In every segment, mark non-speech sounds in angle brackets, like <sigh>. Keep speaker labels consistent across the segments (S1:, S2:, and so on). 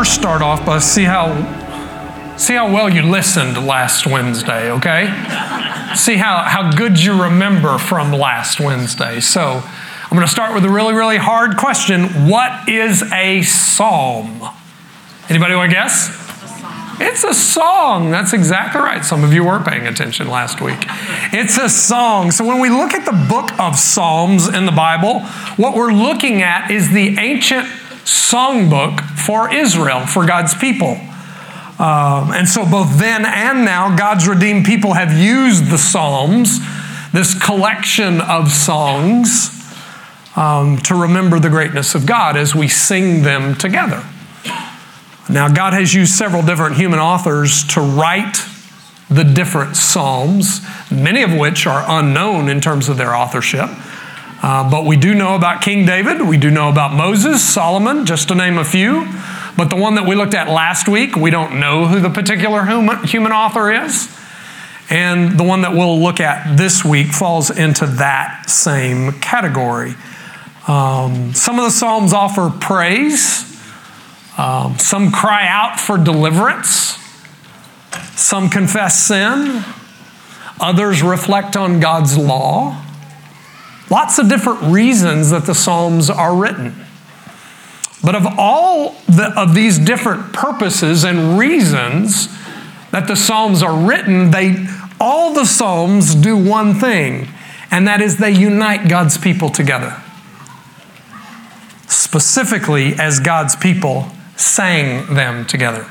S1: first start off by see how see how well you listened last Wednesday, okay? see how, how good you remember from last Wednesday. So I'm going to start with a really, really hard question. What is a psalm? Anybody want to guess? It's a song. That's exactly right. Some of you weren't paying attention last week. It's a song. So when we look at the book of Psalms in the Bible, what we're looking at is the ancient songbook for Israel, for God's people. Um, and so, both then and now, God's redeemed people have used the Psalms, this collection of songs, um, to remember the greatness of God as we sing them together. Now, God has used several different human authors to write the different Psalms, many of which are unknown in terms of their authorship. Uh, but we do know about King David, we do know about Moses, Solomon, just to name a few. But the one that we looked at last week, we don't know who the particular human, human author is. And the one that we'll look at this week falls into that same category. Um, some of the Psalms offer praise, um, some cry out for deliverance, some confess sin, others reflect on God's law. Lots of different reasons that the Psalms are written. But of all the, of these different purposes and reasons that the Psalms are written, they, all the Psalms do one thing, and that is they unite God's people together. Specifically, as God's people sang them together.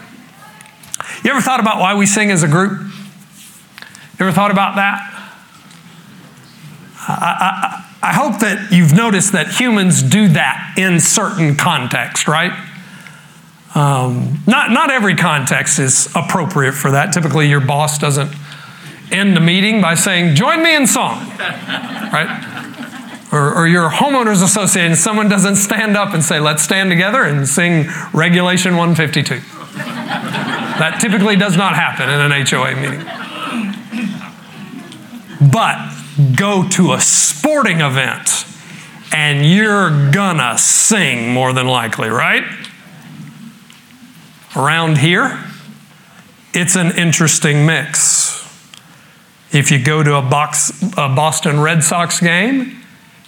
S1: You ever thought about why we sing as a group? You ever thought about that? I, I, I hope that you've noticed that humans do that in certain contexts, right? Um, not, not every context is appropriate for that. Typically, your boss doesn't end the meeting by saying, Join me in song, <laughs> right? Or, or your homeowners association, someone doesn't stand up and say, Let's stand together and sing Regulation 152. that typically does not happen in an HOA meeting. But go to a sporting event and you're gonna sing more than likely, right? Around here, it's an interesting mix. If you go to a, box, a Boston Red Sox game,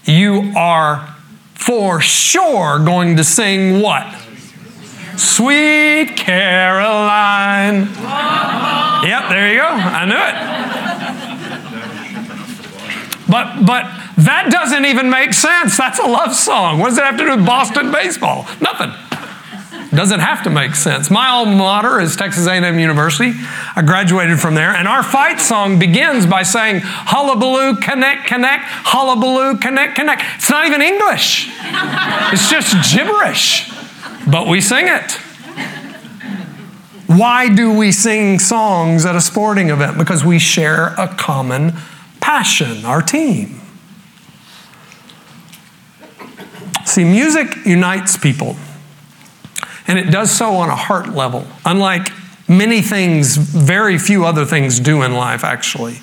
S1: you are for sure going to sing what? Sweet Caroline. Yep, there you go. I knew it. But but that doesn't even make sense. That's a love song. What does it have to do with Boston baseball? Nothing. Doesn't have to make sense. My alma mater is Texas A&M University. I graduated from there, and our fight song begins by saying "Hullabaloo, Caneck, Caneck, hullabaloo, Caneck, Caneck." It's not even English. It's just gibberish, but we sing it. Why do we sing songs at a sporting event? Because we share a common passion, our team. See, music unites people. And it does so on a heart level, unlike many things, very few other things do in life, actually.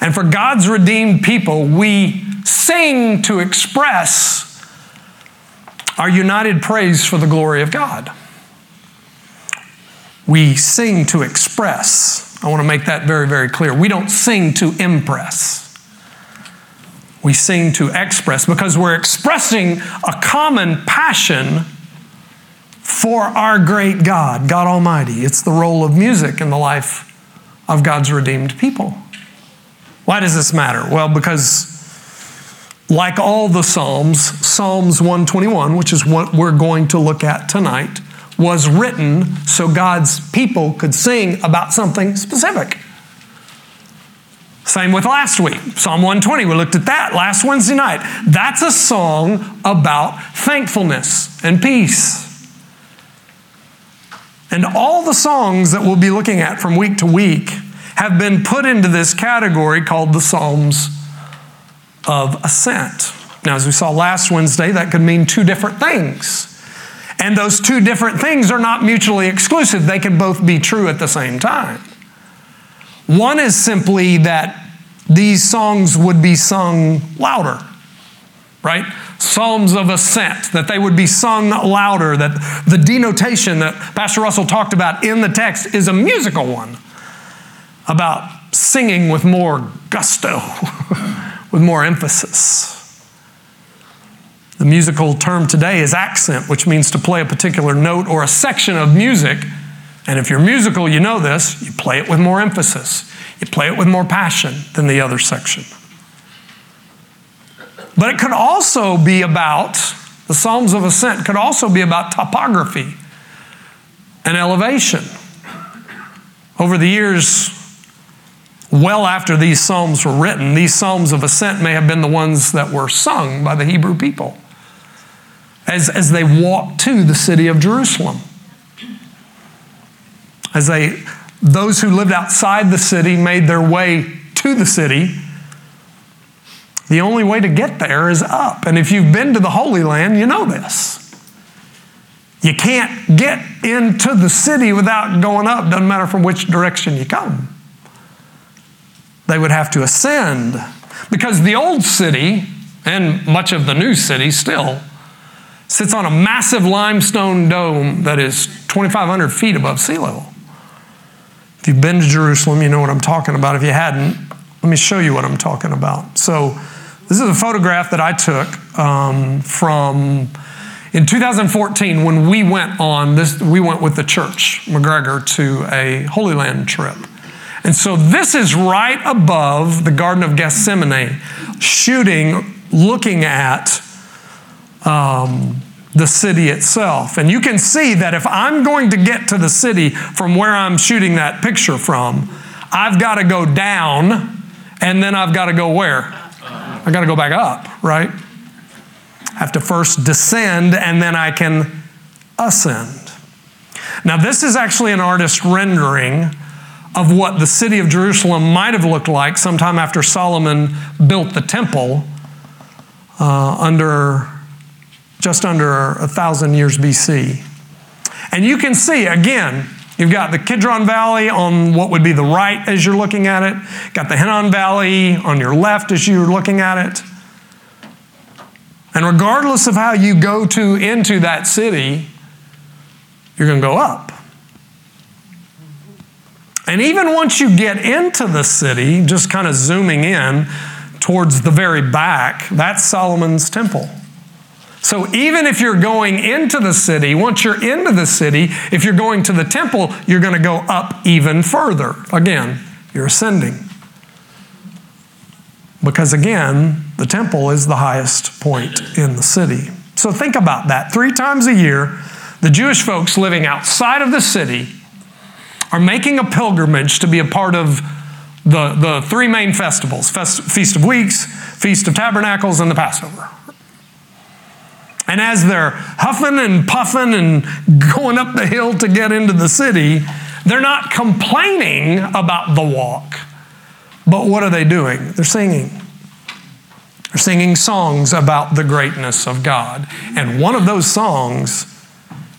S1: And for God's redeemed people, we sing to express our united praise for the glory of God. We sing to express. I want to make that very, very clear. We don't sing to impress. We sing to express because we're expressing a common passion for our great God, God Almighty. It's the role of music in the life of God's redeemed people. Why does this matter? Well, because like all the Psalms, Psalms 121, which is what we're going to look at tonight, was written so God's people could sing about something specific. Same with last week. Psalm 120, we looked at that last Wednesday night. That's a song about thankfulness and peace. And all the songs that we'll be looking at from week to week have been put into this category called the Psalms of Ascent. Now, as we saw last Wednesday, that could mean two different things. And those two different things are not mutually exclusive, they can both be true at the same time. One is simply that these songs would be sung louder, right? psalms of ascent, that they would be sung louder, that the denotation that Pastor Russell talked about in the text is a musical one about singing with more gusto, <laughs> with more emphasis. The musical term today is accent, which means to play a particular note or a section of music. And if you're musical, you know this, you play it with more emphasis. You play it with more passion than the other section. But it could also be about, the Psalms of Ascent could also be about topography and elevation. Over the years, well after these Psalms were written, these Psalms of Ascent may have been the ones that were sung by the Hebrew people as, as they walked to the city of Jerusalem. As they, those who lived outside the city made their way to the city the only way to get there is up. And if you've been to the Holy Land, you know this. You can't get into the city without going up, doesn't matter from which direction you come. They would have to ascend because the old city, and much of the new city still, sits on a massive limestone dome that is 2,500 feet above sea level. If you've been to Jerusalem, you know what I'm talking about. If you hadn't, let me show you what I'm talking about. So, this is a photograph that I took um, from in 2014 when we went on this. We went with the church McGregor to a Holy Land trip, and so this is right above the Garden of Gethsemane, shooting, looking at. Um, the city itself. And you can see that if I'm going to get to the city from where I'm shooting that picture from, I've got to go down and then I've got to go where? I got to go back up, right? I have to first descend and then I can ascend. Now, this is actually an artist rendering of what the city of Jerusalem might have looked like sometime after Solomon built the temple uh, under just under a thousand years BC. And you can see again, You've got the Kidron Valley on what would be the right as you're looking at it. Got the Hinnom Valley on your left as you're looking at it. And regardless of how you go to into that city, you're going to go up. And even once you get into the city, just kind of zooming in towards the very back, that's Solomon's temple. So even if you're going into the city, once you're into the city, if you're going to the temple, you're going to go up even further. Again, you're ascending. Because again, the temple is the highest point in the city. So think about that. Three times a year, the Jewish folks living outside of the city are making a pilgrimage to be a part of the, the three main festivals Feast of Weeks, Feast of Tabernacles, and the Passover. And as they're huffing and puffing and going up the hill to get into the city, they're not complaining about the walk. But what are they doing? They're singing. They're singing songs about the greatness of God. And one of those songs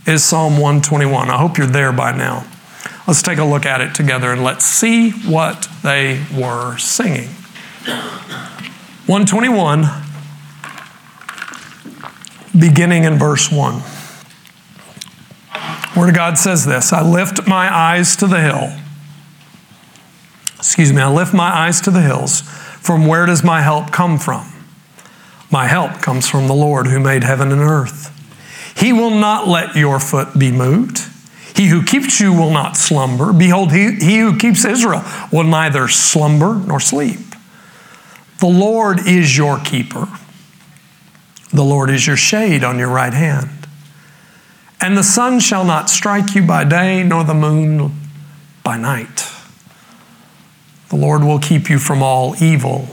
S1: is Psalm 121. I hope you're there by now. Let's take a look at it together and let's see what they were singing. 121 beginning in verse 1. Word of God says this I lift my eyes to the hill. Excuse me, I lift my eyes to the hills. From where does my help come from? My help comes from the Lord who made heaven and earth. He will not let your foot be moved. He who keeps you will not slumber. Behold, he, he who keeps Israel will neither slumber nor sleep. The Lord is your keeper. The Lord is your shade on your right hand. And the sun shall not strike you by day, nor the moon by night. The Lord will keep you from all evil.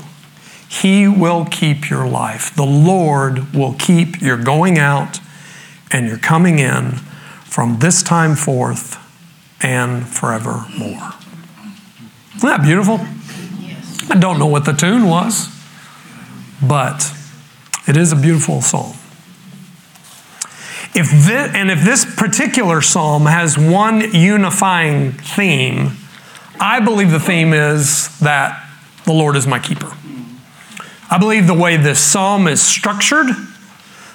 S1: He will keep your life. The Lord will keep your going out and your coming in from this time forth and forevermore. Isn't that beautiful? Yes. I don't know what the tune was, but it is a beautiful psalm. If this, and if this particular psalm has one unifying theme, I believe the theme is that the Lord is my keeper. I believe the way this psalm is structured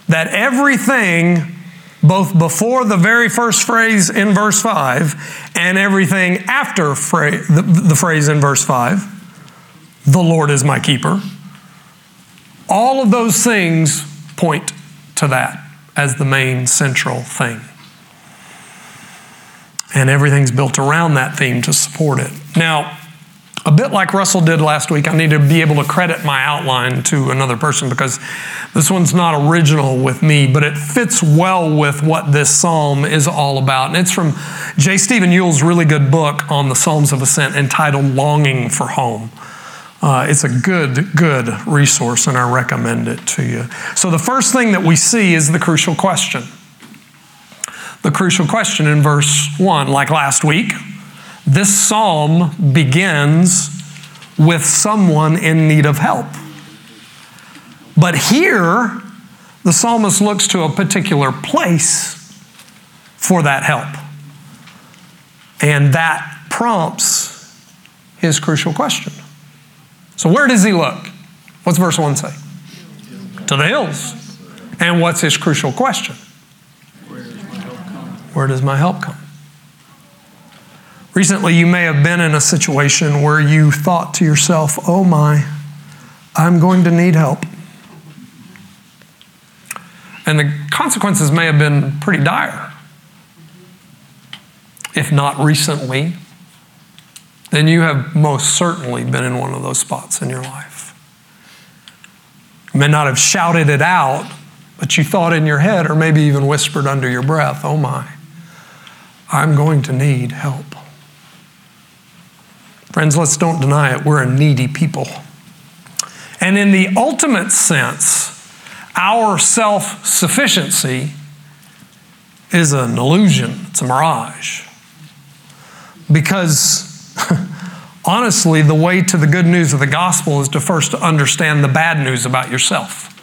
S1: that everything, both before the very first phrase in verse 5 and everything after the, phrase in verse 5, the Lord is my keeper, all of those things point to that as the main central thing. And everything's built around that theme to support it. Now, a bit like Russell did last week, I need to be able to credit my outline to another person because this one's not original with me, but it fits well with what this psalm is all about. And it's from J. Stephen Yuille's really good book on the Psalms of Ascent entitled Longing for Home. Uh, it's a good, good resource, and I recommend it to you. So, the first thing that we see is the crucial question. The crucial question in verse 1, like last week, this psalm begins with someone in need of help. But here, the psalmist looks to a particular place for that help. And that prompts his crucial question. So, where does he look? What's verse 1 say? To the hills. And what's his crucial question? Where does my help come? Recently, you may have been in a situation where you thought to yourself, oh my, I'm going to need help. And the consequences may have been pretty dire. If not recently, then you have most certainly been in one of those spots in your life. You may not have shouted it out, but you thought in your head, or maybe even whispered under your breath, oh my, I'm going to need help. Friends, let's don't deny it. We're a needy people. And in the ultimate sense, our self sufficiency is an illusion, it's a mirage. Because <laughs> honestly, the way to the good news of the gospel is to first understand the bad news about yourself.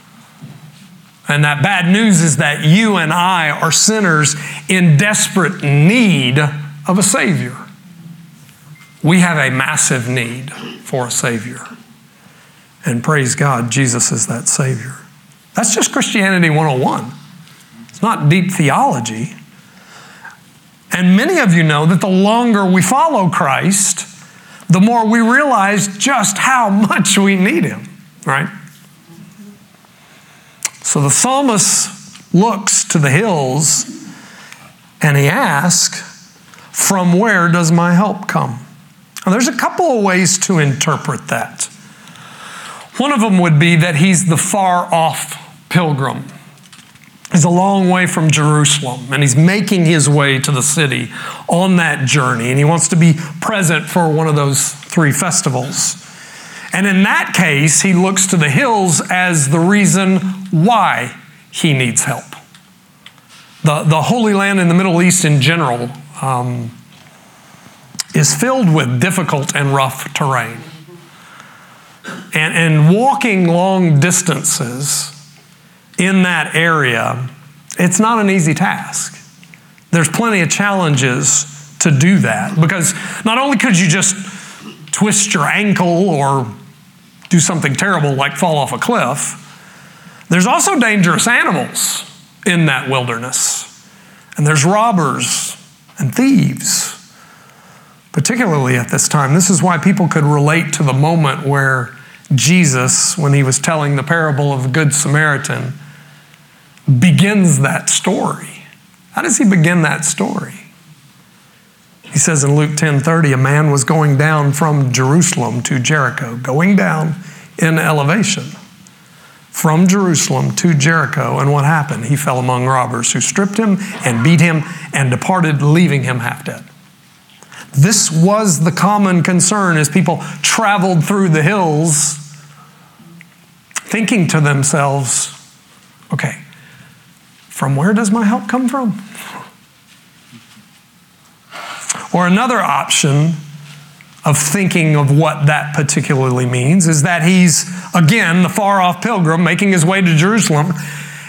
S1: And that bad news is that you and I are sinners in desperate need of a Savior. We have a massive need for a Savior. And praise God, Jesus is that Savior. That's just Christianity 101. It's not deep theology. And many of you know that the longer we follow Christ, the more we realize just how <laughs> much we need Him, right? So the psalmist looks to the hills and he asks, From where does my help come? Now, there's a couple of ways to interpret that. One of them would be that he's the far off pilgrim. He's a long way from Jerusalem, and he's making his way to the city on that journey, and he wants to be present for one of those three festivals. And in that case, he looks to the hills as the reason why he needs help. The, the Holy Land in the Middle East in general um, is filled with difficult and rough terrain. And, and walking long distances in that area, it's not an easy task. There's plenty of challenges to do that because not only could you just twist your ankle or do something terrible like fall off a cliff, there's also dangerous animals in that wilderness. And there's robbers and thieves particularly at this time. This is why people could relate to the moment where Jesus, when he was telling the parable of the Good Samaritan, begins that story. How does he begin that story? He says in Luke 10:30, a man was going down from Jerusalem to Jericho, going down in elevation from Jerusalem to Jericho. And what happened? He fell among robbers who stripped him and beat him and departed, leaving him half dead. This was the common concern as people traveled through the hills, thinking to themselves, okay, from where does my help come from? Or another option of thinking of what that particularly means is that he's, again, the far off pilgrim making his way to Jerusalem.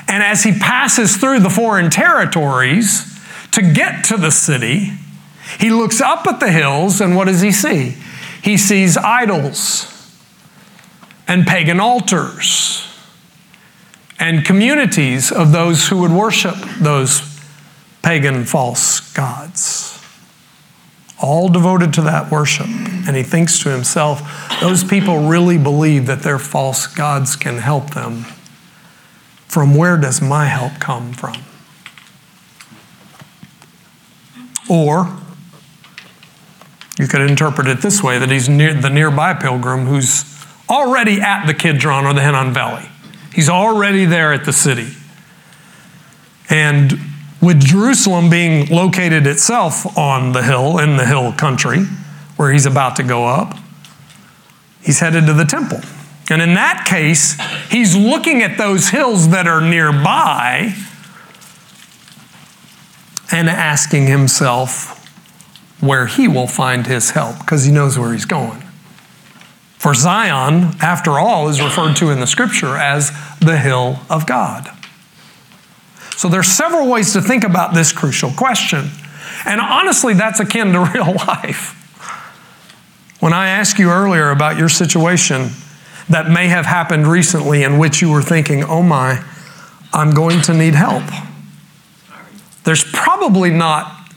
S1: And as he passes through the foreign territories to get to the city, he looks up at the hills, and what does he see? He sees idols and pagan altars and communities of those who would worship those pagan false gods. All devoted to that worship. And he thinks to himself, those people really believe that their false gods can help them. From where does my help come from? Or you could interpret it this way that he's near the nearby pilgrim who's already at the Kidron or the Hinnom Valley. He's already there at the city. And with Jerusalem being located itself on the hill, in the hill country, where he's about to go up, he's headed to the temple. And in that case, he's looking at those hills that are nearby and asking himself where he will find his help because he knows where he's going. For Zion, after all, is referred to in the scripture as the hill of God. So there's several ways to think about this crucial question. And honestly, that's akin to <laughs> real life. When I asked you earlier about your situation that may have happened recently in which you were thinking, oh my, I'm going to need help. There's probably not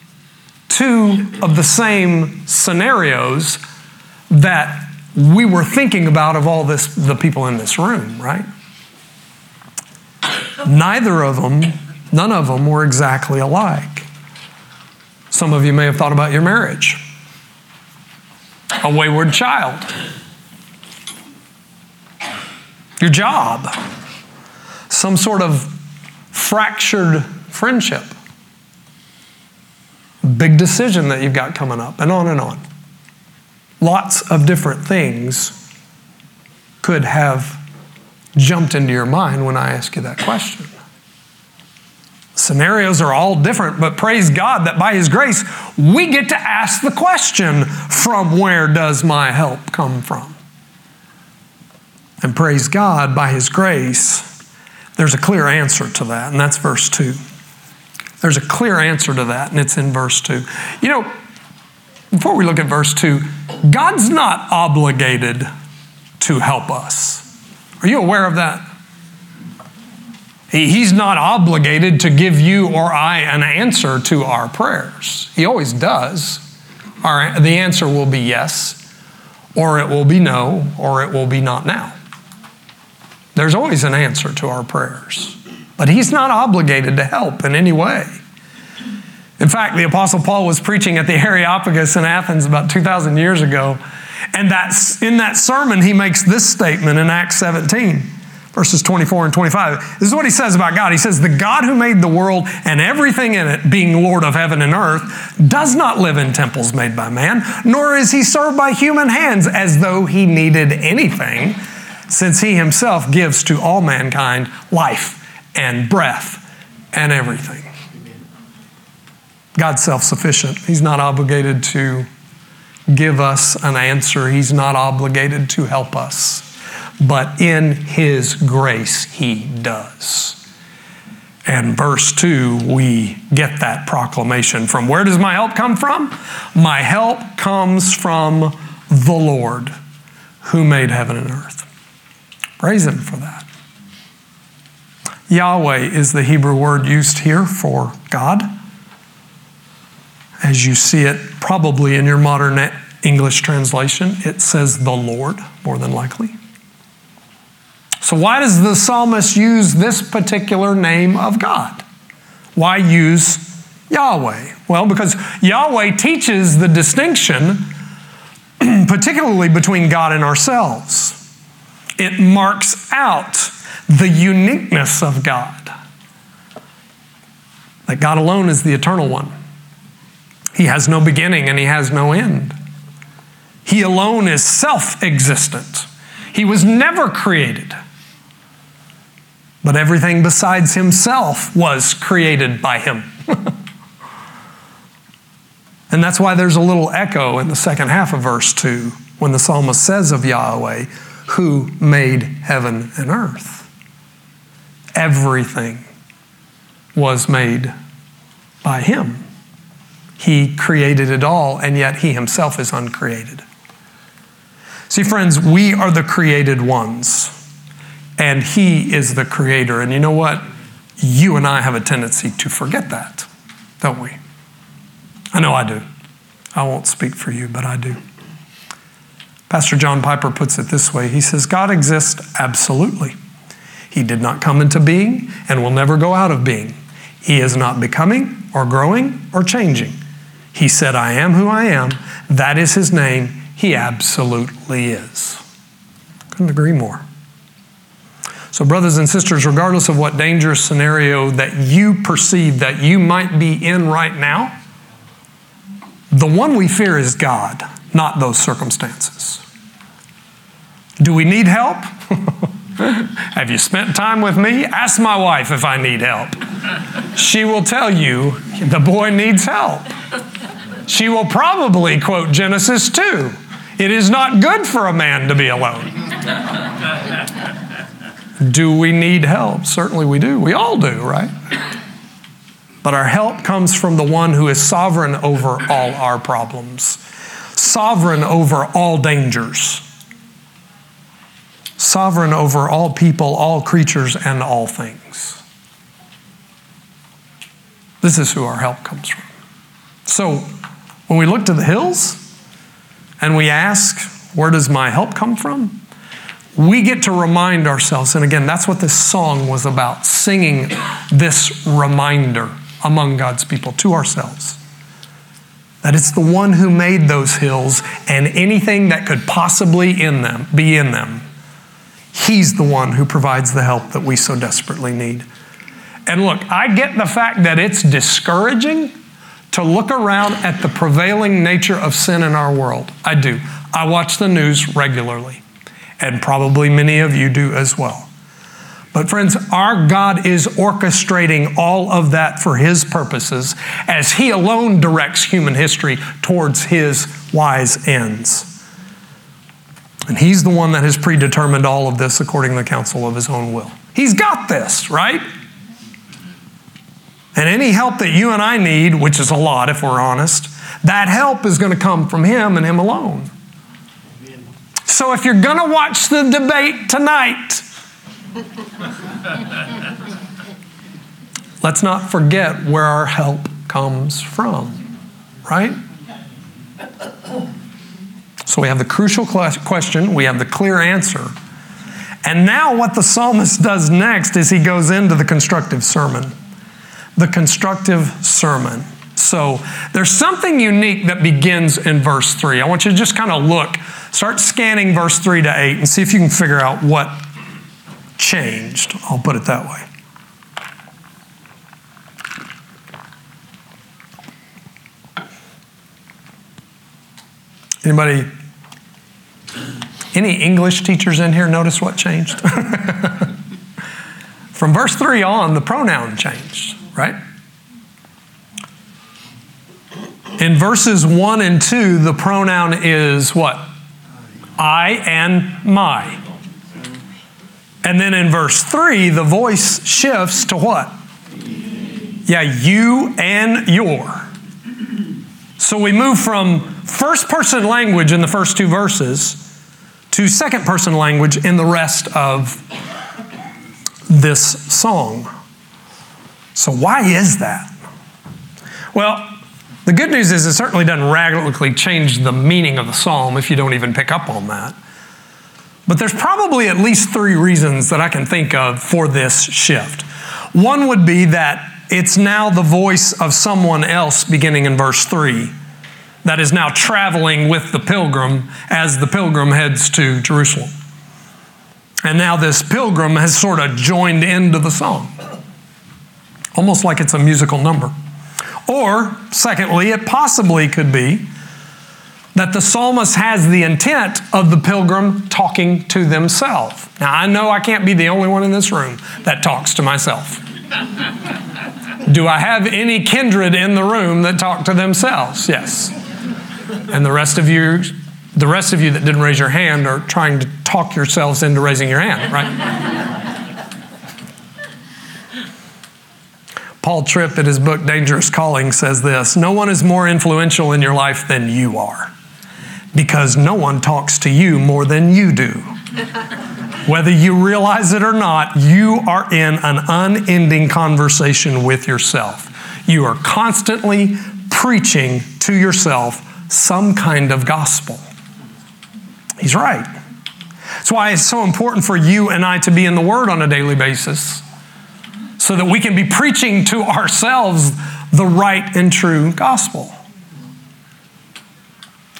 S1: two of the same scenarios that we were thinking about of all this the people in this room, right? Neither of them, none of them were exactly alike. Some of you may have thought about your marriage. A wayward child. Your job. Some sort of fractured friendship big decision that you've got coming up, and on and on. Lots of different things could have jumped into your mind when I ask you that question. Scenarios are all different, but praise God that by His grace, we get to ask the question from where does my help come from? And praise God, by His grace, there's a clear answer to that, and that's verse 2. There's a clear answer to that, and it's in verse 2. You know, before we look at verse 2, God's not obligated to help us. Are you aware of that? He's not obligated to give you or I an answer to our prayers. He always does. Our, the answer will be yes, or it will be no, or it will be not now. There's always an answer to our prayers. But he's not obligated to help in any way. In fact, the Apostle Paul was preaching at the Areopagus in Athens about 2,000 years ago. And that's, in that sermon, he makes this statement in Acts 17, verses 24 and 25. This is what he says about God. He says, The God who made the world and everything in it, being Lord of heaven and earth, does not live in temples made by man, nor is he served by human hands as though he needed anything, since he himself gives to all mankind life and breath and everything. God's self sufficient. He's not obligated to give us an answer, He's not obligated to help us. But in His grace, He does. And verse 2, we get that proclamation. From where does my help come from? My help comes from the Lord who made heaven and earth. Praise Him for that. Yahweh is the Hebrew word used here for God. As you see it probably in your modern English translation, it says the Lord, more than likely. So, why does the psalmist use this particular name of God? Why use Yahweh? Well, because Yahweh teaches the distinction, <clears throat> particularly between God and ourselves. It marks out the uniqueness of God. That God alone is the eternal one. He has no beginning and he has no end. He alone is self existent. He was never created. But everything besides himself was created by him. <laughs> and that's why there's a little echo in the second half of verse 2 when the psalmist says of Yahweh, who made heaven and earth everything was made by Him. He created it all, and yet He Himself is uncreated. See, friends, we are the created ones, and He is the creator. And you know what? You and I have a tendency to forget that, don't we? I know I do. I won't speak for you, but I do. Pastor John Piper puts it this way He says, God exists absolutely. He did not come into being and will never go out of being. He is not becoming or growing or changing. He said, I am who I am. That is his name. He absolutely is. Couldn't agree more. So, brothers and sisters, regardless of what dangerous scenario that you perceive that you might be in right now, the one we fear is God, not those circumstances. Do we need help? <laughs> Have you spent time with me? Ask my wife if I need help. She will tell you the boy needs help. She will probably quote Genesis 2. It is not good for a man to be alone. <laughs> do we need help? Certainly we do. We all do, right? But our help comes from the one who is sovereign over all our problems, sovereign over all dangers, sovereign over all people, all creatures, and all things. This is who our help comes from. So, when we look to the hills and we ask, Where does my help come from? we get to remind ourselves, and again, that's what this song was about singing this reminder among God's people to ourselves. That it's the one who made those hills and anything that could possibly in them be in them. He's the one who provides the help that we so desperately need. And look, I get the fact that it's discouraging to look around at the prevailing nature of sin in our world. I do. I watch the news regularly, and probably many of you do as well. But, friends, our God is orchestrating all of that for His purposes as He alone directs human history towards His wise ends. And He's the one that has predetermined all of this according to the counsel of His own will. He's got this, right? And any help that you and I need, which is a lot if we're honest, that help is going to come from Him and Him alone. So if you're going to watch the debate tonight, <laughs> Let's not forget where our help comes from, right? So we have the crucial question, we have the clear answer. And now, what the psalmist does next is he goes into the constructive sermon. The constructive sermon. So, there's something unique that begins in verse 3. I want you to just kind of look, start scanning verse 3 to 8 and see if you can figure out what changed. I'll put it that way. Anybody, any English teachers in here notice what changed? <laughs> From verse 3 on, the pronoun changed, right? In verses 1 and 2, the pronoun is what? I and my. And then in verse 3, the voice shifts to what? Yeah, you and your. So we move from first person language in the first two verses to second person language in the rest of this song. So, why is that? Well, the good news is it certainly doesn't radically change the meaning of the psalm if you don't even pick up on that. But there's probably at least three reasons that I can think of for this shift. One would be that it's now the voice of someone else beginning in verse 3 that is now traveling with the pilgrim as the pilgrim heads to Jerusalem. And now this pilgrim has sort of joined into the song, almost like it's a musical number. Or, secondly, it possibly could be that the psalmist has the intent of the pilgrim talking to themselves. Now, I know I can't be the only one in this room that talks to myself. Do I have any kindred in the room that talk to themselves? Yes. And the rest of you, the rest of you that didn't raise your hand are trying to talk yourselves into raising your hand, right? Paul Tripp, in his book Dangerous Calling, says this No one is more influential in your life than you are because no one talks to you more than you do. Whether you realize it or not, you are in an unending conversation with yourself. You are constantly preaching to yourself some kind of gospel. He's right. That's why it's so important for you and I to be in the Word on a daily basis so that we can be preaching to ourselves the right and true gospel.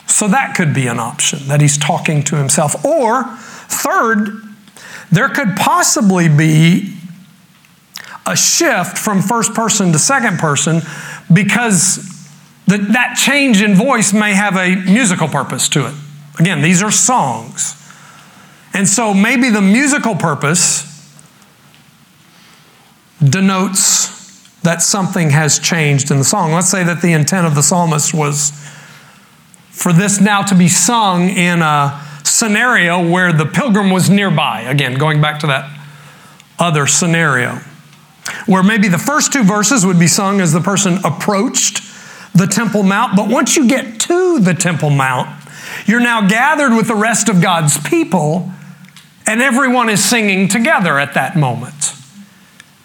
S1: So that could be an option that he's talking to himself. Or, third, there could possibly be a shift from first person to second person because the, that change in voice may have a musical purpose to it. Again, these are songs. And so maybe the musical purpose denotes that something has changed in the song. Let's say that the intent of the psalmist was for this now to be sung in a scenario where the pilgrim was nearby. Again, going back to that other scenario, where maybe the first two verses would be sung as the person approached the Temple Mount, but once you get to the Temple Mount, you're now gathered with the rest of God's people, and everyone is singing together at that moment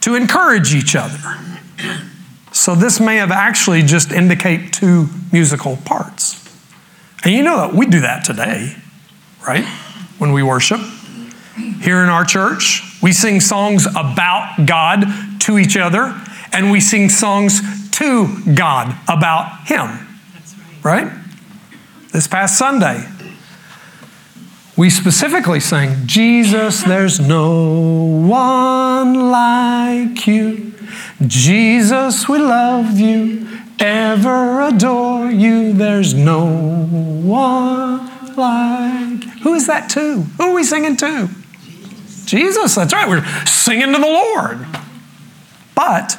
S1: to encourage each other. So this may have actually just indicate two musical parts. And you know that we do that today, right? When we worship. Here in our church, we sing songs about God to each other, and we sing songs to God about Him. Right. right? This past Sunday, we specifically sang, Jesus, there's no one like you. Jesus, we love you, ever adore you. There's no one like. Who is that to? Who are we singing to? Jesus. Jesus, that's right. We're singing to the Lord. But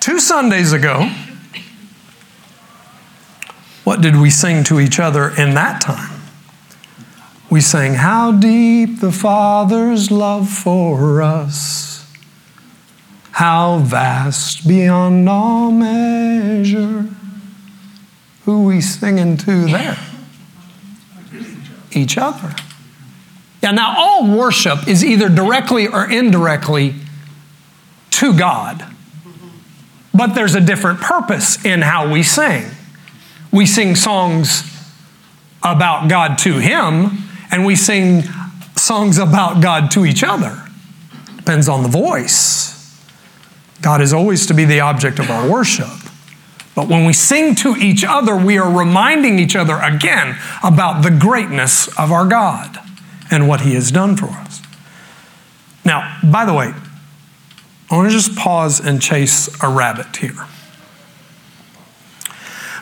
S1: two Sundays ago, what did we sing to each other in that time? We sang, How deep the Father's love for us how vast beyond all measure. Who we singing to there? Each other. Yeah, now all worship is either directly or indirectly to God. But there's a different purpose in how we sing. We sing songs about God to Him, and we sing songs about God to each other. Depends on the voice. God is always to be the object of our worship. But when we sing to each other, we are reminding each other again about the greatness of our God and what He has done for us. Now, by the way, I want to just pause and chase a rabbit here.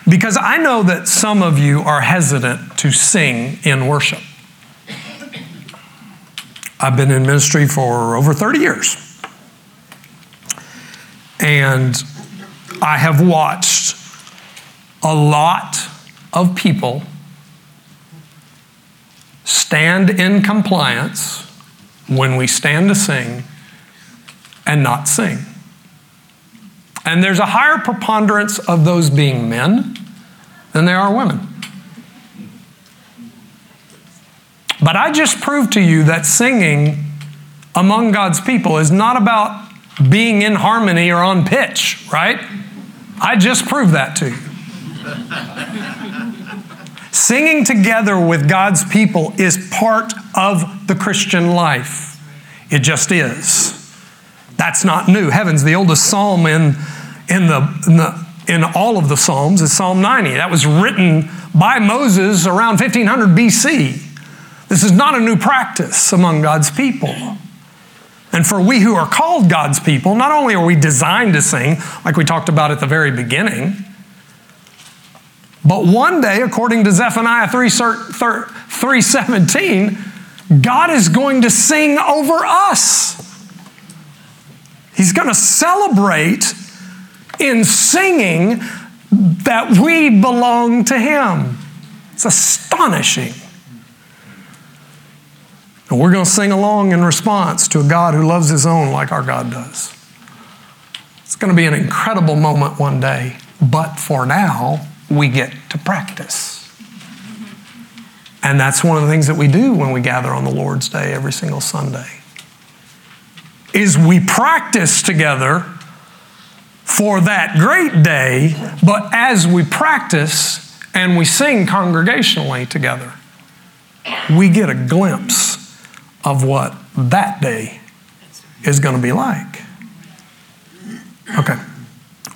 S1: Because I know that some of you are hesitant to sing in worship. I've been in ministry for over 30 years. And I have watched a lot of people stand in compliance when we stand to sing and not sing. And there's a higher preponderance of those being men than there are women. But I just proved to you that singing among God's people is not about being in harmony or on pitch, right? I just proved that to you. Singing together with God's people is part of the Christian life. It just is. That's not new. Heaven's the oldest psalm in, in, the, in, the, in all of the Psalms is Psalm 90. That was written by Moses around 1500 BC. This is not a new practice among God's people. And for we who are called God's people, not only are we designed to sing, like we talked about at the very beginning, but one day, according to Zephaniah 3, 317, God is going to sing over us. He's going to celebrate in singing that we belong to Him. It's astonishing. And we're going to sing along in response to a God who loves his own like our God does. It's going to be an incredible moment one day, but for now, we get to practice. And that's one of the things that we do when we gather on the Lord's Day every single Sunday. Is we practice together for that great day, but as we practice and we sing congregationally together, we get a glimpse of what that day is going to be like. Okay,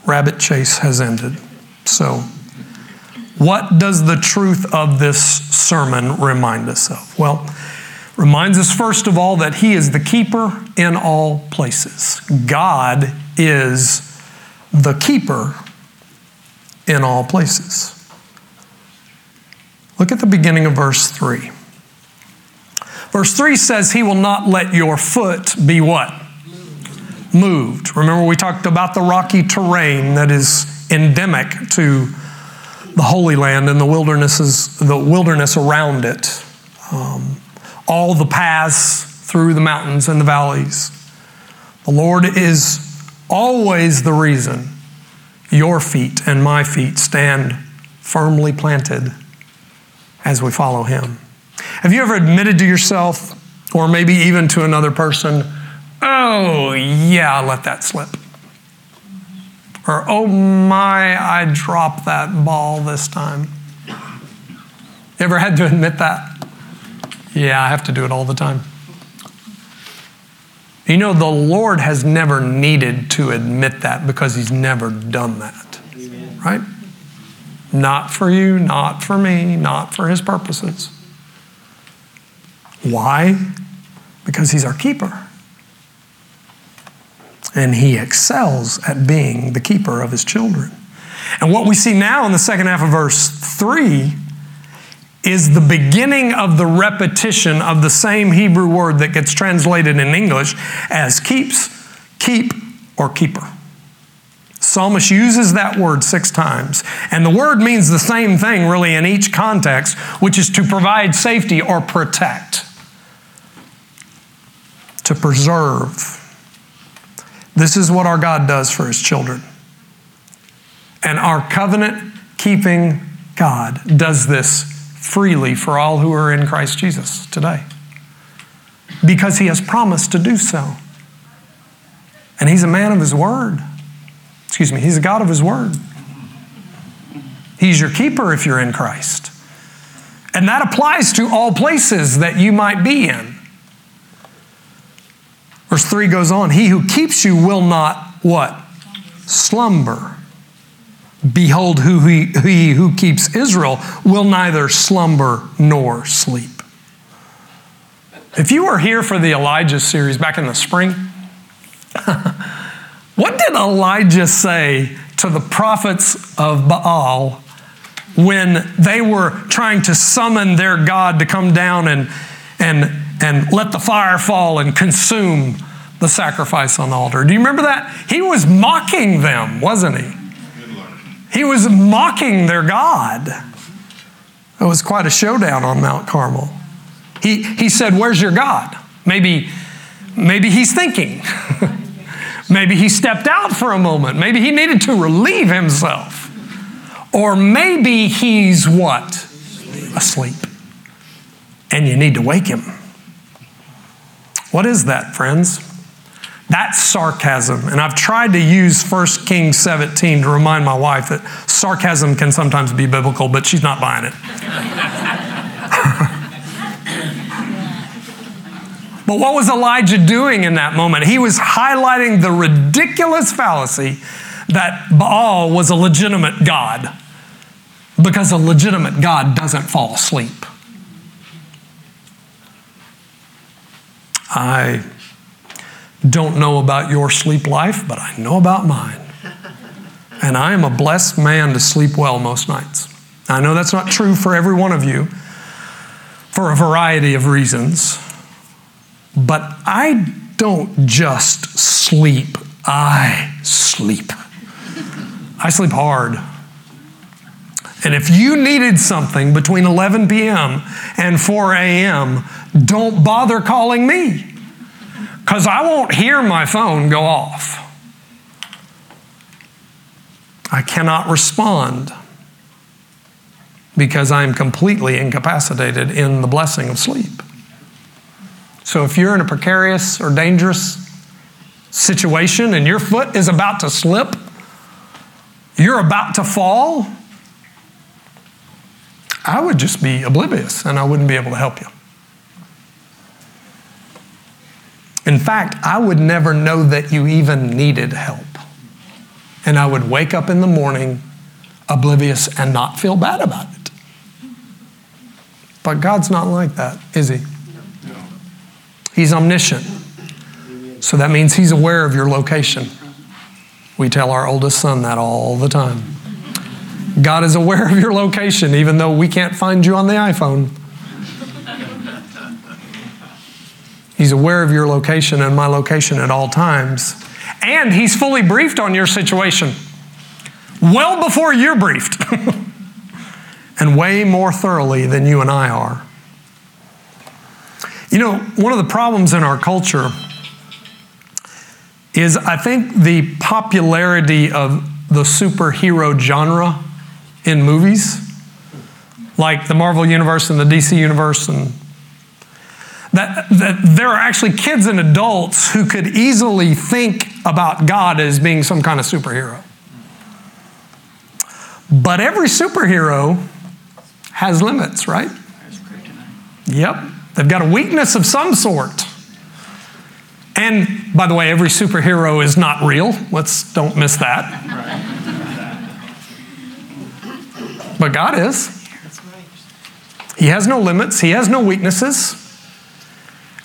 S1: rabbit chase has ended. So, what does the truth of this sermon remind us of? Well, reminds us first of all that he is the keeper in all places. God is the keeper in all places. Look at the beginning of verse 3. Verse 3 says, He will not let your foot be what? Moved. Remember, we talked about the rocky terrain that is endemic to the Holy Land and the wildernesses, the wilderness around it. Um, all the paths through the mountains and the valleys. The Lord is always the reason your feet and my feet stand firmly planted as we follow Him. Have you ever admitted to yourself, or maybe even to another person, oh, yeah, I let that slip? Or, oh my, I dropped that ball this time. You ever had to admit that? Yeah, I have to do it all the time. You know, the Lord has never needed to admit that because He's never done that. Amen. Right? Not for you, not for me, not for His purposes. Why? Because He's our keeper. And He excels at being the keeper of His children. And what we see now in the second half of verse 3 is the beginning of the repetition of the same Hebrew word that gets translated in English as keeps, keep, or keeper. Psalmist uses that word six times. And the word means the same thing, really, in each context, which is to provide safety or protect, to preserve. This is what our God does for his children. And our covenant keeping God does this freely for all who are in Christ Jesus today. Because he has promised to do so. And he's a man of his word. Excuse me, he's a God of his word. He's your keeper if you're in Christ. And that applies to all places that you might be in. Verse 3 goes on He who keeps you will not what? Slumber. Behold, who he, he who keeps Israel will neither slumber nor sleep. If you were here for the Elijah series back in the spring, <laughs> what did Elijah say to the prophets of Baal when they were trying to summon their God to come down and, and, and let the fire fall and consume the sacrifice on the altar? Do you remember that? He was mocking them, wasn't he? He was mocking their God. It was quite a showdown on Mount Carmel. He, he said, Where's your God? Maybe, maybe he's thinking. <laughs> maybe he stepped out for a moment. Maybe he needed to relieve himself. Or maybe he's what? Asleep. And you need to wake him. What is that, friends? That's sarcasm. And I've tried to use 1 Kings 17 to remind my wife that sarcasm can sometimes be biblical, but she's not buying it. <laughs> but what was Elijah doing in that moment? He was highlighting the ridiculous fallacy that Baal was a legitimate God because a legitimate God doesn't fall asleep. I don't know about your sleep life, but I know about mine. <laughs> And I am a blessed man to sleep well most nights. I know that's not true for every one of you for a variety of reasons, but I don't just sleep, I sleep. <laughs> I sleep hard. And if you needed something between 11 p.m. and 4 a.m., don't bother calling me because I won't hear my phone go off. I cannot respond. because I'm completely incapacitated in the blessing of sleep. So if you're in a precarious or dangerous situation and your foot is about to slip, you're about to fall, I would just be oblivious and I wouldn't be able to help you. In fact, I would never know that you even needed help. And I would wake up in the morning oblivious and not feel bad about it. But God's not like that, is He? He's omniscient. So that means He's aware of your location. We tell our oldest son that all the time. God is aware of your location, even though we can't find you on the iPhone. He's aware of your location and my location at all times. And He's fully briefed on your situation well before you're briefed, <laughs> and way more thoroughly than you and I are. You know, one of the problems in our culture is I think the popularity of the superhero genre in movies, like the Marvel Universe and the DC Universe, and that, that there are actually kids and adults who could easily think about God as being some kind of superhero. But every superhero has limits, right? Yep. They've got a weakness of some sort. And by the way, every superhero is not real. Let's don't miss that. But God is. He has no limits, He has no weaknesses.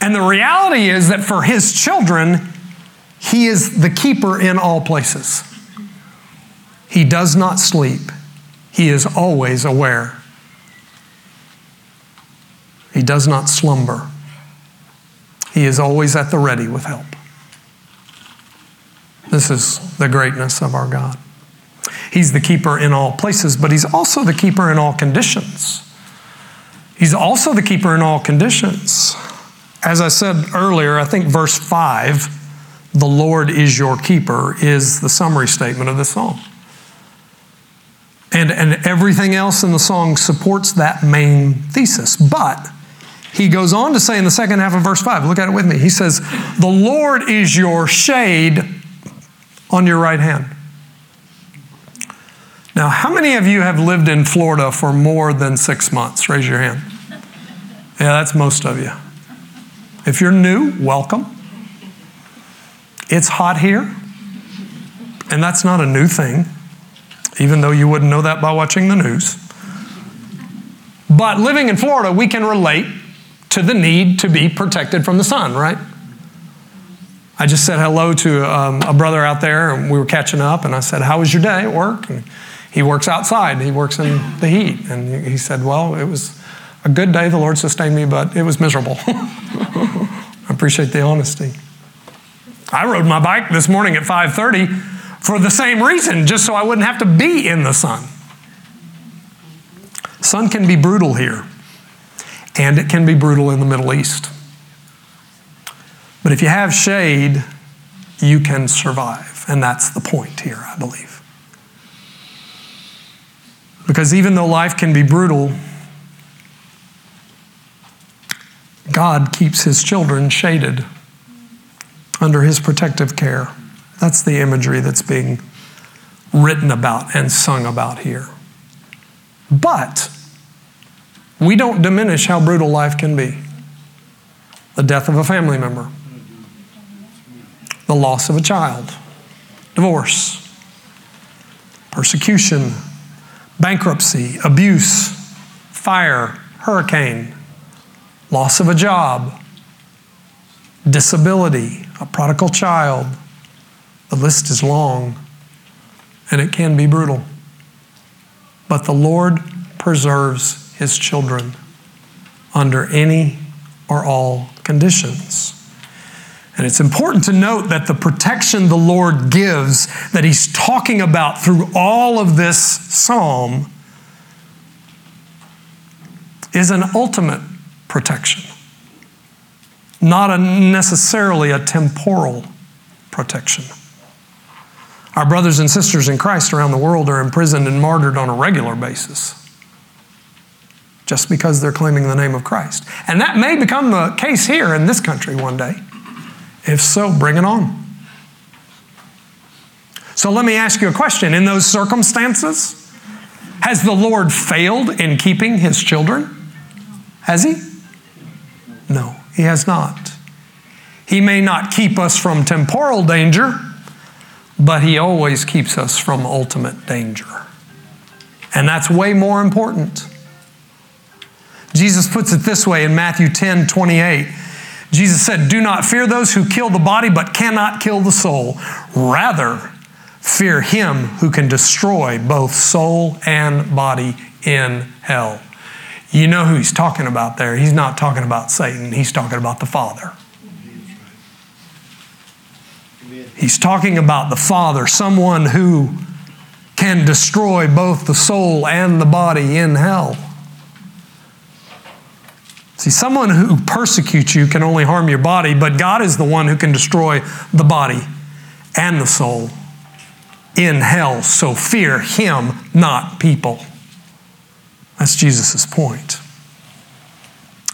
S1: And the reality is that for His children, He is the keeper in all places. He does not sleep, He is always aware. He does not slumber. He is always at the ready with help. This is the greatness of our God. He's the keeper in all places, but He's also the keeper in all conditions. He's also the keeper in all conditions. As I said earlier, I think verse 5, the Lord is your keeper, is the summary statement of the song. And, and everything else in the song supports that main thesis. But he goes on to say in the second half of verse 5, look at it with me. He says, The Lord is your shade on your right hand. Now, how many of you have lived in Florida for more than six months? Raise your hand. Yeah, that's most of you. If you're new, welcome. It's hot here, and that's not a new thing even though you wouldn't know that by watching the news. But living in Florida, we can relate to the need to be protected from the sun, right? I just said hello to um, a brother out there, and we were catching up, and I said, How was your day at work? And he works outside, he works in the heat. And he said, Well, it was a good day, the Lord sustained me, but it was miserable. <laughs> I appreciate the honesty. I rode my bike this morning at 5:30 for the same reason, just so I wouldn't have to be in the sun. Sun can be brutal here, and it can be brutal in the Middle East. But if you have shade, you can survive. And that's the point here, I believe. Because even though life can be brutal, God keeps his children shaded under his protective care. That's the imagery that's being written about and sung about here. But we don't diminish how brutal life can be. The death of a family member, the loss of a child, divorce, persecution, bankruptcy, abuse, fire, hurricane, loss of a job, disability, a prodigal child, the list is long and it can be brutal. But the Lord preserves his children under any or all conditions. And it's important to note that the protection the Lord gives, that he's talking about through all of this psalm, is an ultimate protection, not a necessarily a temporal protection. Our brothers and sisters in Christ around the world are imprisoned and martyred on a regular basis. just because they're claiming the name of Christ. And that may become the case here in this country one day. If so, bring it on. So let me ask you a question. In those circumstances, has the Lord failed in keeping his children? Has he? No, he has not. He may not keep us from temporal danger, but he always keeps us from ultimate danger. And that's way more important. Jesus puts it this way in Matthew 10 28. Jesus said, Do not fear those who kill the body but cannot kill the soul. Rather, fear him who can destroy both soul and body in hell. You know who he's talking about there. He's not talking about Satan, he's talking about the Father. He's talking about the Father, someone who can destroy both the soul and the body in hell. See, someone who persecutes you can only harm your body, but God is the one who can destroy the body and the soul in hell. So fear him, not people. That's Jesus' point.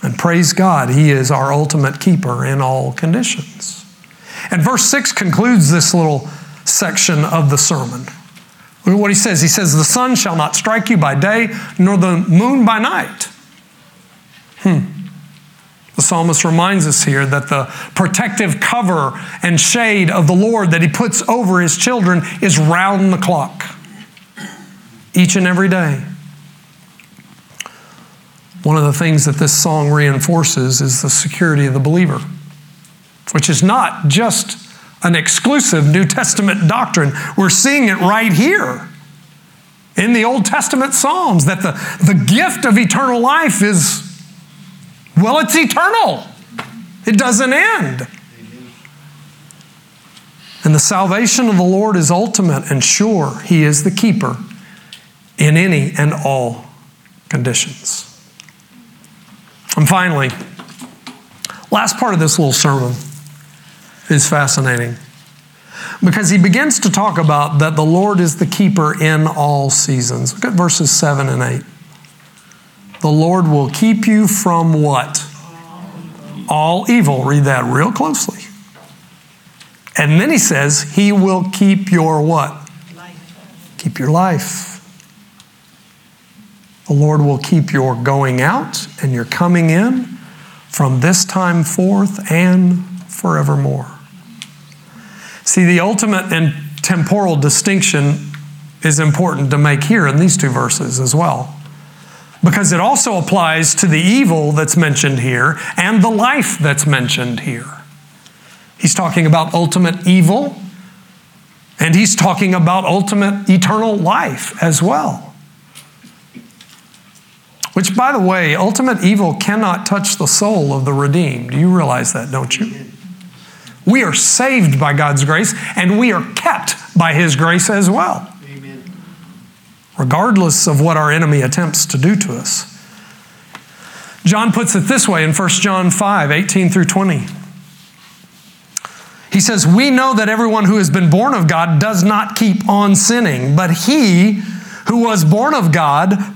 S1: And praise God, he is our ultimate keeper in all conditions. And verse 6 concludes this little section of the sermon. What he says, he says, The sun shall not strike you by day, nor the moon by night. Hmm. The psalmist reminds us here that the protective cover and shade of the Lord that he puts over his children is round the clock, each and every day. One of the things that this song reinforces is the security of the believer, which is not just an exclusive New Testament doctrine. We're seeing it right here in the Old Testament Psalms that the, the gift of eternal life is, well, it's eternal, it doesn't end. And the salvation of the Lord is ultimate and sure. He is the keeper in any and all conditions. And finally, last part of this little sermon is fascinating because he begins to talk about that the Lord is the keeper in all seasons. Look at verses 7 and 8. The Lord will keep you from what? All evil. Read that real closely. And then he says, He will keep your what? Life. Keep your life. The Lord will keep your going out and your coming in from this time forth and forevermore. See, the ultimate and temporal distinction is important to make here in these two verses as well. Because it also applies to the evil that's mentioned here and the life that's mentioned here. He's talking about ultimate evil, and he's talking about ultimate eternal life as well. Which, by the way, ultimate evil cannot touch the soul of the redeemed. You realize that, don't you? We are saved by God's grace, and we are kept by His grace as well. Amen. Regardless of what our enemy attempts to do to us. John puts it this way in 1 John 5 18 through 20. He says, We know that everyone who has been born of God does not keep on sinning, but he who was born of God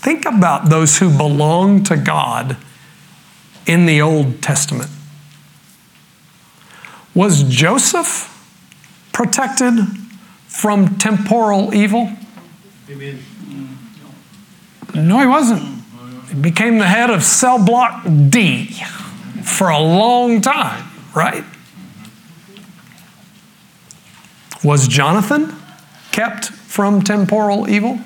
S1: think about those who belong to God in the Old Testament. Was Joseph protected from temporal evil? Amen. No, he wasn't. He became the head of cell block D for a long time, right? Was Jonathan kept from temporal evil?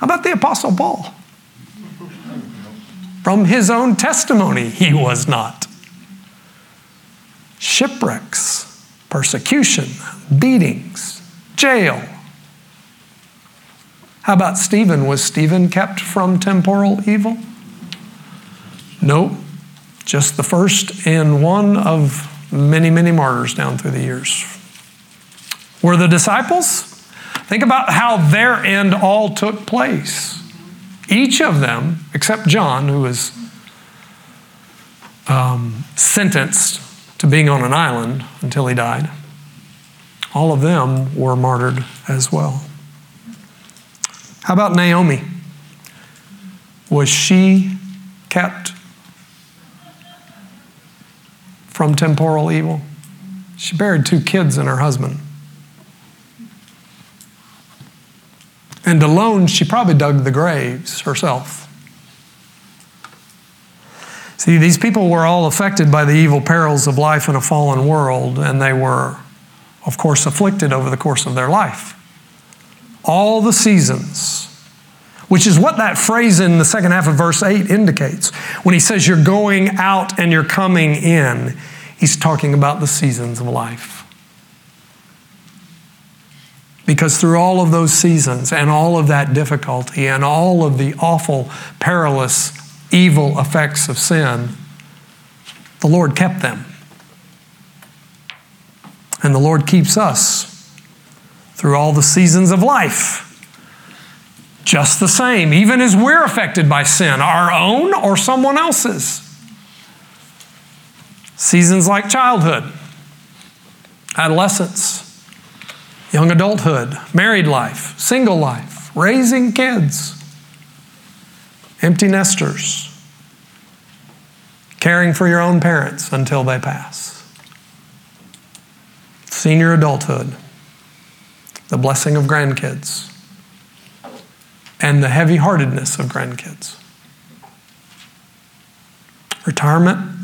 S1: How about the Apostle Paul? From his own testimony, he was not. Shipwrecks, persecution, beatings, jail. How about Stephen? Was Stephen kept from temporal evil? No, just the first and one of many, many martyrs down through the years. Were the disciples? Think about how their end all took place. Each of them, except John, who was um, sentenced to being on an island until he died, all of them were martyred as well. How about Naomi? Was she kept from temporal evil? She buried two kids and her husband. And alone, she probably dug the graves herself. See, these people were all affected by the evil perils of life in a fallen world, and they were, of course, afflicted over the course of their life. All the seasons, which is what that phrase in the second half of verse 8 indicates. When he says you're going out and you're coming in, he's talking about the seasons of life. Because through all of those seasons and all of that difficulty and all of the awful, perilous, evil effects of sin, the Lord kept them. And the Lord keeps us through all the seasons of life. Just the same, even as we're affected by sin, our own or someone else's. Seasons like childhood, adolescence, young adulthood, married life, single life, raising kids, empty nesters, caring for your own parents until they pass, senior adulthood, the blessing of grandkids, and the heavy heartedness of grandkids, retirement,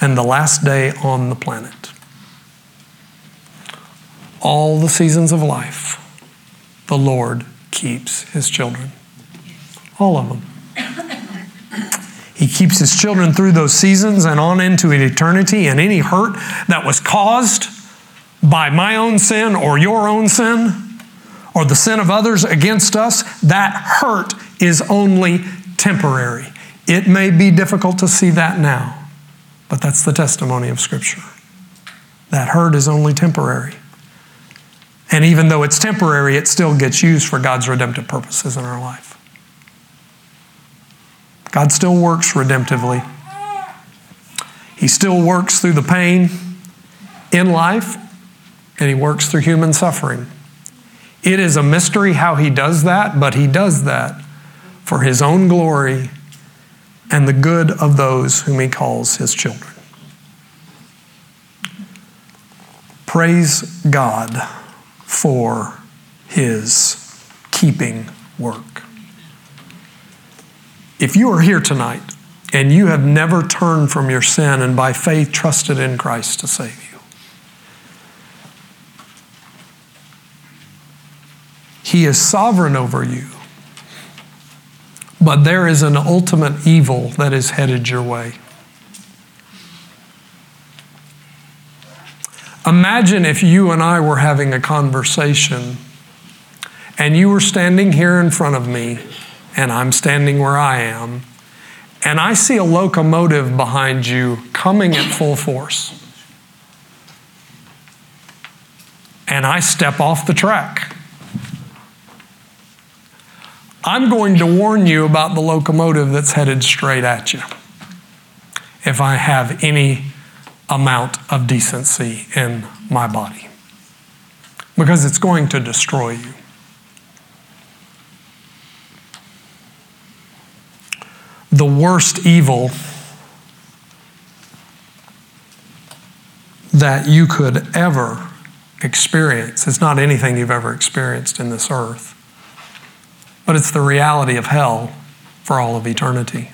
S1: and the last day on the planet all the seasons of life, the Lord keeps his children. All of them. He keeps his children through those seasons and on into eternity, and any hurt that was caused by my own sin or your own sin or the sin of others against us, that hurt is only temporary. It may be difficult to see that now, but that's the testimony of Scripture. That hurt is only temporary. And even though it's temporary, it still gets used for God's redemptive purposes in our life. God still works redemptively. He still works through the pain in life, and He works through human suffering. It is a mystery how He does that, but He does that for His own glory and the good of those whom He calls His children. Praise God for his keeping work. If you are here tonight and you have never turned from your sin and by faith trusted in Christ to save you, He is sovereign over you. But there is an ultimate evil that is headed your way. Imagine if you and I were having a conversation and you were standing here in front of me and I'm standing where I am, and I see a locomotive behind you coming at full force. And I step off the track. I'm going to warn you about the locomotive that's headed straight at you if I have any amount of decency in my body because it's going to destroy you. The worst evil that you could ever experience. It's not anything you've ever experienced in this earth, but it's the reality of hell for all of eternity.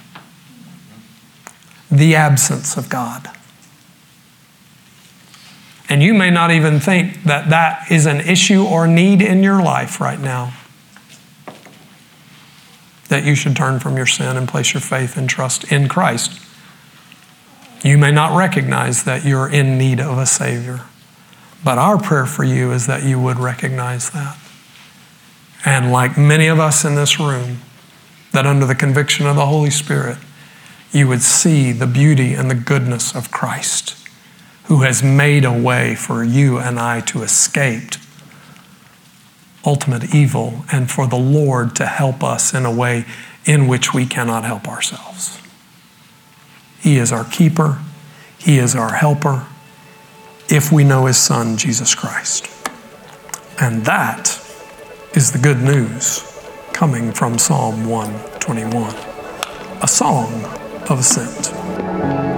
S1: The absence of God. And you may not even think that that is an issue or need in your life right now. That you should turn from your sin and place your faith and trust in Christ. You may not recognize that you're in need of a Savior. But our prayer for you is that you would recognize that And like many of us in this room, that under the conviction of the Holy Spirit, you would see the beauty and the goodness of Christ, who has made a way for you and I to escape ultimate evil and for the Lord to help us in a way in which we cannot help ourselves. He is our keeper, He is our helper, if we know His Son, Jesus Christ. And that is the good news coming from Psalm 121, a song of ascent.